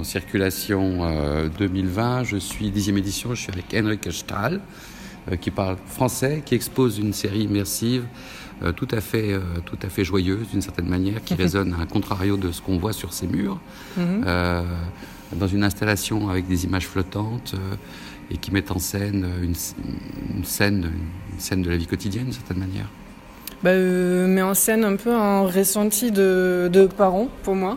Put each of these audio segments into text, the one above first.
en circulation 2020. Je suis dixième édition, je suis avec Henrik Stahl, qui parle français, qui expose une série immersive tout, à fait, tout à fait joyeuse d'une certaine manière, qui résonne à contrario de ce qu'on voit sur ces murs, mhm. dans une installation avec des images flottantes et qui met en scène une, scène, une scène de la vie quotidienne d'une certaine manière. Bah, euh, met en scène un peu un ressenti de, de parents pour moi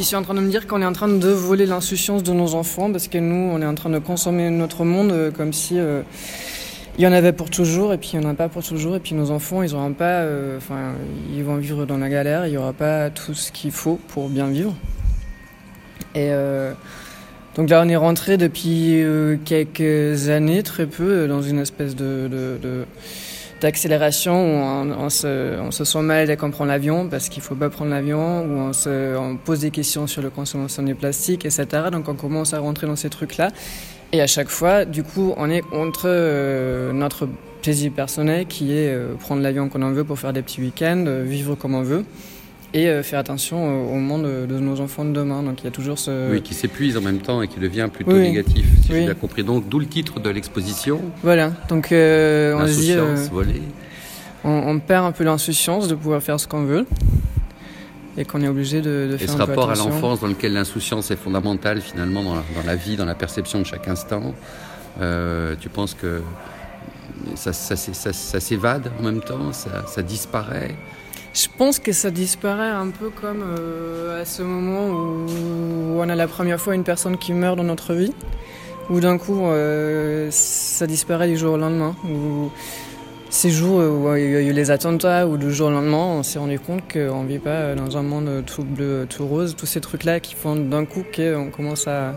qui suis en train de me dire qu'on est en train de voler l'insouciance de nos enfants parce que nous on est en train de consommer notre monde euh, comme si euh, il y en avait pour toujours et puis il n'y en a pas pour toujours et puis nos enfants ils auront pas enfin ils vont vivre dans la galère il n'y aura pas tout ce qu'il faut pour bien vivre. Et donc là, on est rentré depuis euh, quelques années, très peu, dans une espèce de, d'accélération où on, se, sent mal dès qu'on prend l'avion parce qu'il faut pas prendre l'avion, où on, se, pose des questions sur la consommation du plastique, etc. Donc on commence à rentrer dans ces trucs-là. Et à chaque fois, du coup, on est entre euh, notre plaisir personnel qui est euh, prendre l'avion quand on veut pour faire des petits week-ends, vivre comme on veut et euh, faire attention au monde de, nos enfants de demain. Donc il y a toujours ce... Oui, qui s'épuise en même temps et qui devient plutôt négatif, si j'ai bien compris. Donc d'où le titre de l'exposition. Voilà, donc euh, on se dit... Euh, on, perd un peu l'insouciance de pouvoir faire ce qu'on veut et qu'on est obligé de, de faire et ce rapport à l'enfance dans lequel l'insouciance est fondamentale finalement dans la, vie, dans la perception de chaque instant, tu penses que ça, ça, ça s'évade en même temps, ça disparaît? Je pense que ça disparaît un peu comme euh, à ce moment où on a la première fois une personne qui meurt dans notre vie, où d'un coup euh, ça disparaît du jour au lendemain. Où ces jours où il y a eu les attentats, ou du jour au lendemain, on s'est rendu compte qu'on ne vit pas dans un monde tout bleu, tout rose, tous ces trucs-là qui font d'un coup qu'on commence à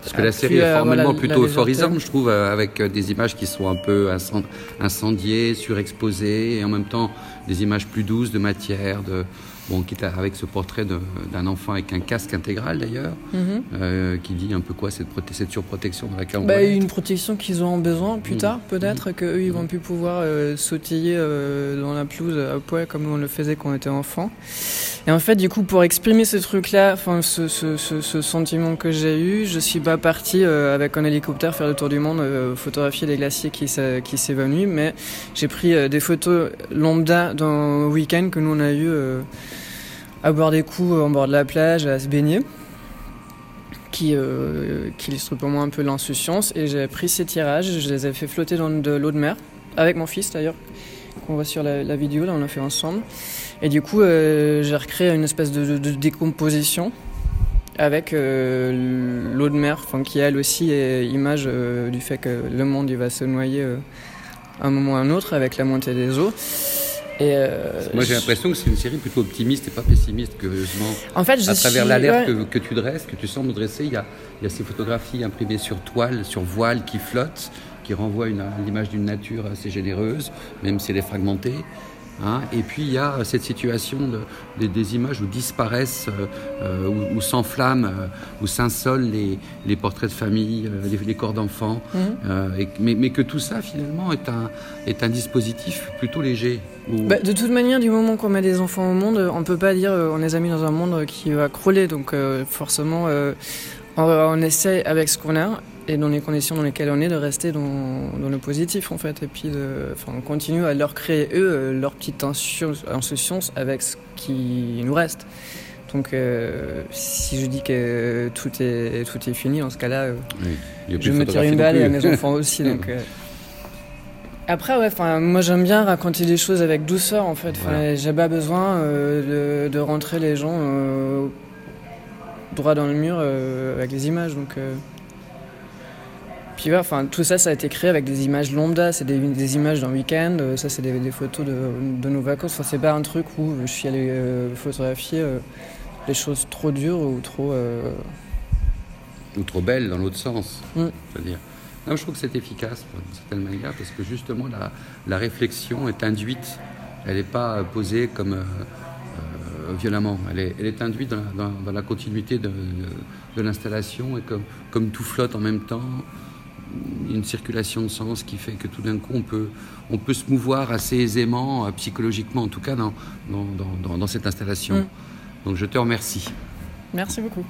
parce que la série est formellement plutôt euphorisante, je trouve, euh, avec euh, des images qui sont un peu incendiées, surexposées, et en même temps des images plus douces de matière, de, bon, quitte avec ce portrait d'un enfant avec un casque intégral d'ailleurs, mhm. euh, qui dit un peu quoi cette, cette surprotection dans laquelle on bah, Une protection qu'ils auront besoin plus mhm. tard, peut-être, mhm. qu'eux ils vont plus pouvoir euh, sautiller euh, dans la pelouse à poil comme on le faisait quand on était enfant. Et en fait, du coup, pour exprimer ce truc-là, enfin, ce, ce, ce, sentiment que j'ai eu, je suis pas parti avec un hélicoptère faire le tour du monde, photographier les glaciers qui s'évanouissent, mais j'ai pris des photos lambda d'un week-end que nous on a eu à boire des coups en bord de la plage, à se baigner, qui, euh, qui illustre pour moi un peu l'insouciance. Et j'ai pris ces tirages, je les ai fait flotter dans de l'eau de mer, avec mon fils d'ailleurs, qu'on voit sur la, vidéo, là on l'a fait ensemble. Et du coup, euh, j'ai recréé une espèce de, décomposition avec euh, l'eau de mer, qui elle aussi est image du fait que le monde il va se noyer à un moment ou à un autre avec la montée des eaux. Euh, Moi, j'ai l'impression que c'est une série plutôt optimiste et pas pessimiste, curieusement. En fait, je à travers l'alerte que, tu dresses, que tu sembles dresser, il y a, il y a ces photographies imprimées sur toile, sur voile, qui flottent, qui renvoient une, l'image d'une nature assez généreuse, même si elle est fragmentée. Hein. et puis il y a cette situation de, des images où disparaissent, euh, euh, où, s'enflamment, euh, où s'insolent les, les, portraits de famille, les, corps d'enfants. Mhm. mais, mais, que tout ça finalement est un, est un dispositif plutôt léger. Bah, de toute manière, du moment qu'on met des enfants au monde, on peut pas dire on les a mis dans un monde qui va crouler. Donc forcément, on, on essaie avec ce qu'on a et dans les conditions dans lesquelles on est, de rester dans, dans le positif en fait. Et puis de, enfin, on continue à leur créer eux euh, leur petite insouciance avec ce qui nous reste. Donc euh, si je dis que tout est, tout est fini, dans ce cas-là, euh, je me tire une balle et à mes enfants aussi. Donc, Après, ouais, moi j'aime bien raconter des choses avec douceur en fait. J'ai pas besoin de, de, rentrer les gens droit dans le mur avec les images. Donc, puis enfin, tout ça, ça a été créé avec des images lambda, c'est des, images d'un week-end, euh, ça c'est des, photos de, nos vacances. Enfin, c'est pas un truc où je suis allé euh, photographier euh, les choses trop dures ou trop. Ou trop belles dans l'autre sens. Mm. je trouve que c'est efficace d'une certaine manière parce que justement la, réflexion est induite, elle n'est pas posée comme violemment, elle est, elle est induite dans, la continuité de, l'installation et comme, comme tout flotte en même temps, une circulation de sens qui fait que tout d'un coup on peut, on peut se mouvoir assez aisément, euh, psychologiquement en tout cas, dans, dans, dans, dans cette installation. Mm. Donc je te remercie. Merci beaucoup.